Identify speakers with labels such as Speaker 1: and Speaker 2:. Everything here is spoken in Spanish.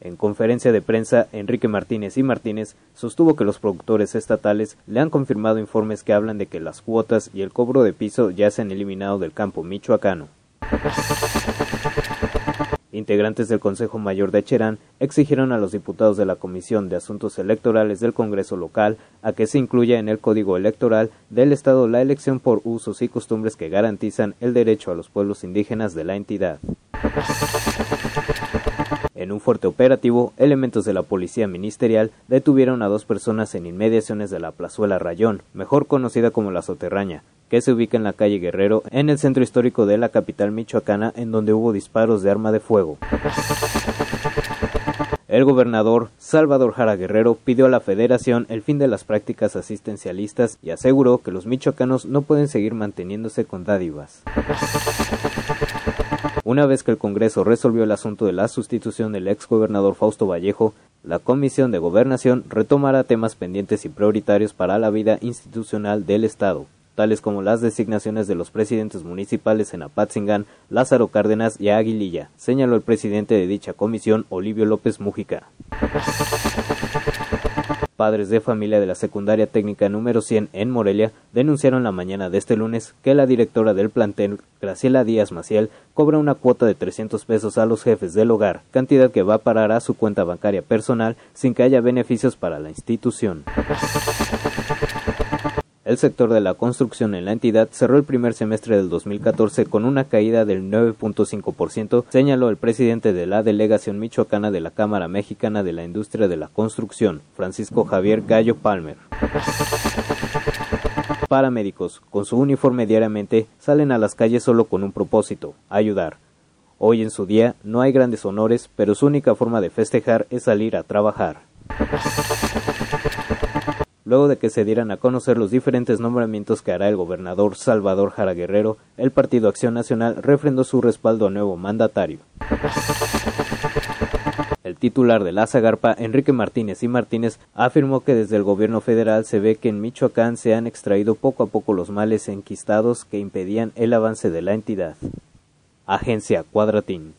Speaker 1: En conferencia de prensa, Enrique Martínez y Martínez sostuvo que los productores estatales le han confirmado informes que hablan de que las cuotas y el cobro de piso ya se han eliminado del campo michoacano. Integrantes del Consejo Mayor de Cherán exigieron a los diputados de la Comisión de Asuntos Electorales del Congreso local a que se incluya en el Código Electoral del Estado la elección por usos y costumbres que garantizan el derecho a los pueblos indígenas de la entidad. En un fuerte operativo, elementos de la policía ministerial detuvieron a dos personas en inmediaciones de la plazuela Rayón, mejor conocida como la Soterraña, que se ubica en la calle Guerrero, en el centro histórico de la capital michoacana, en donde hubo disparos de arma de fuego. El gobernador Salvador Jara Guerrero pidió a la federación el fin de las prácticas asistencialistas y aseguró que los michoacanos no pueden seguir manteniéndose con dádivas. Una vez que el Congreso resolvió el asunto de la sustitución del ex gobernador Fausto Vallejo, la Comisión de Gobernación retomará temas pendientes y prioritarios para la vida institucional del Estado tales como las designaciones de los presidentes municipales en Apatzingán, Lázaro Cárdenas y Aguililla, señaló el presidente de dicha comisión, Olivio López Mújica. Padres de familia de la secundaria técnica número 100 en Morelia denunciaron la mañana de este lunes que la directora del plantel, Graciela Díaz Maciel, cobra una cuota de 300 pesos a los jefes del hogar, cantidad que va a parar a su cuenta bancaria personal sin que haya beneficios para la institución. El sector de la construcción en la entidad cerró el primer semestre del 2014 con una caída del 9.5%, señaló el presidente de la delegación michoacana de la Cámara Mexicana de la Industria de la Construcción, Francisco Javier Gallo Palmer. Paramédicos, con su uniforme diariamente, salen a las calles solo con un propósito, ayudar. Hoy en su día no hay grandes honores, pero su única forma de festejar es salir a trabajar. Luego de que se dieran a conocer los diferentes nombramientos que hará el gobernador Salvador Jara Guerrero, el Partido Acción Nacional refrendó su respaldo al nuevo mandatario. El titular de la Zagarpa, Enrique Martínez y Martínez, afirmó que desde el gobierno federal se ve que en Michoacán se han extraído poco a poco los males enquistados que impedían el avance de la entidad. Agencia Cuadratín.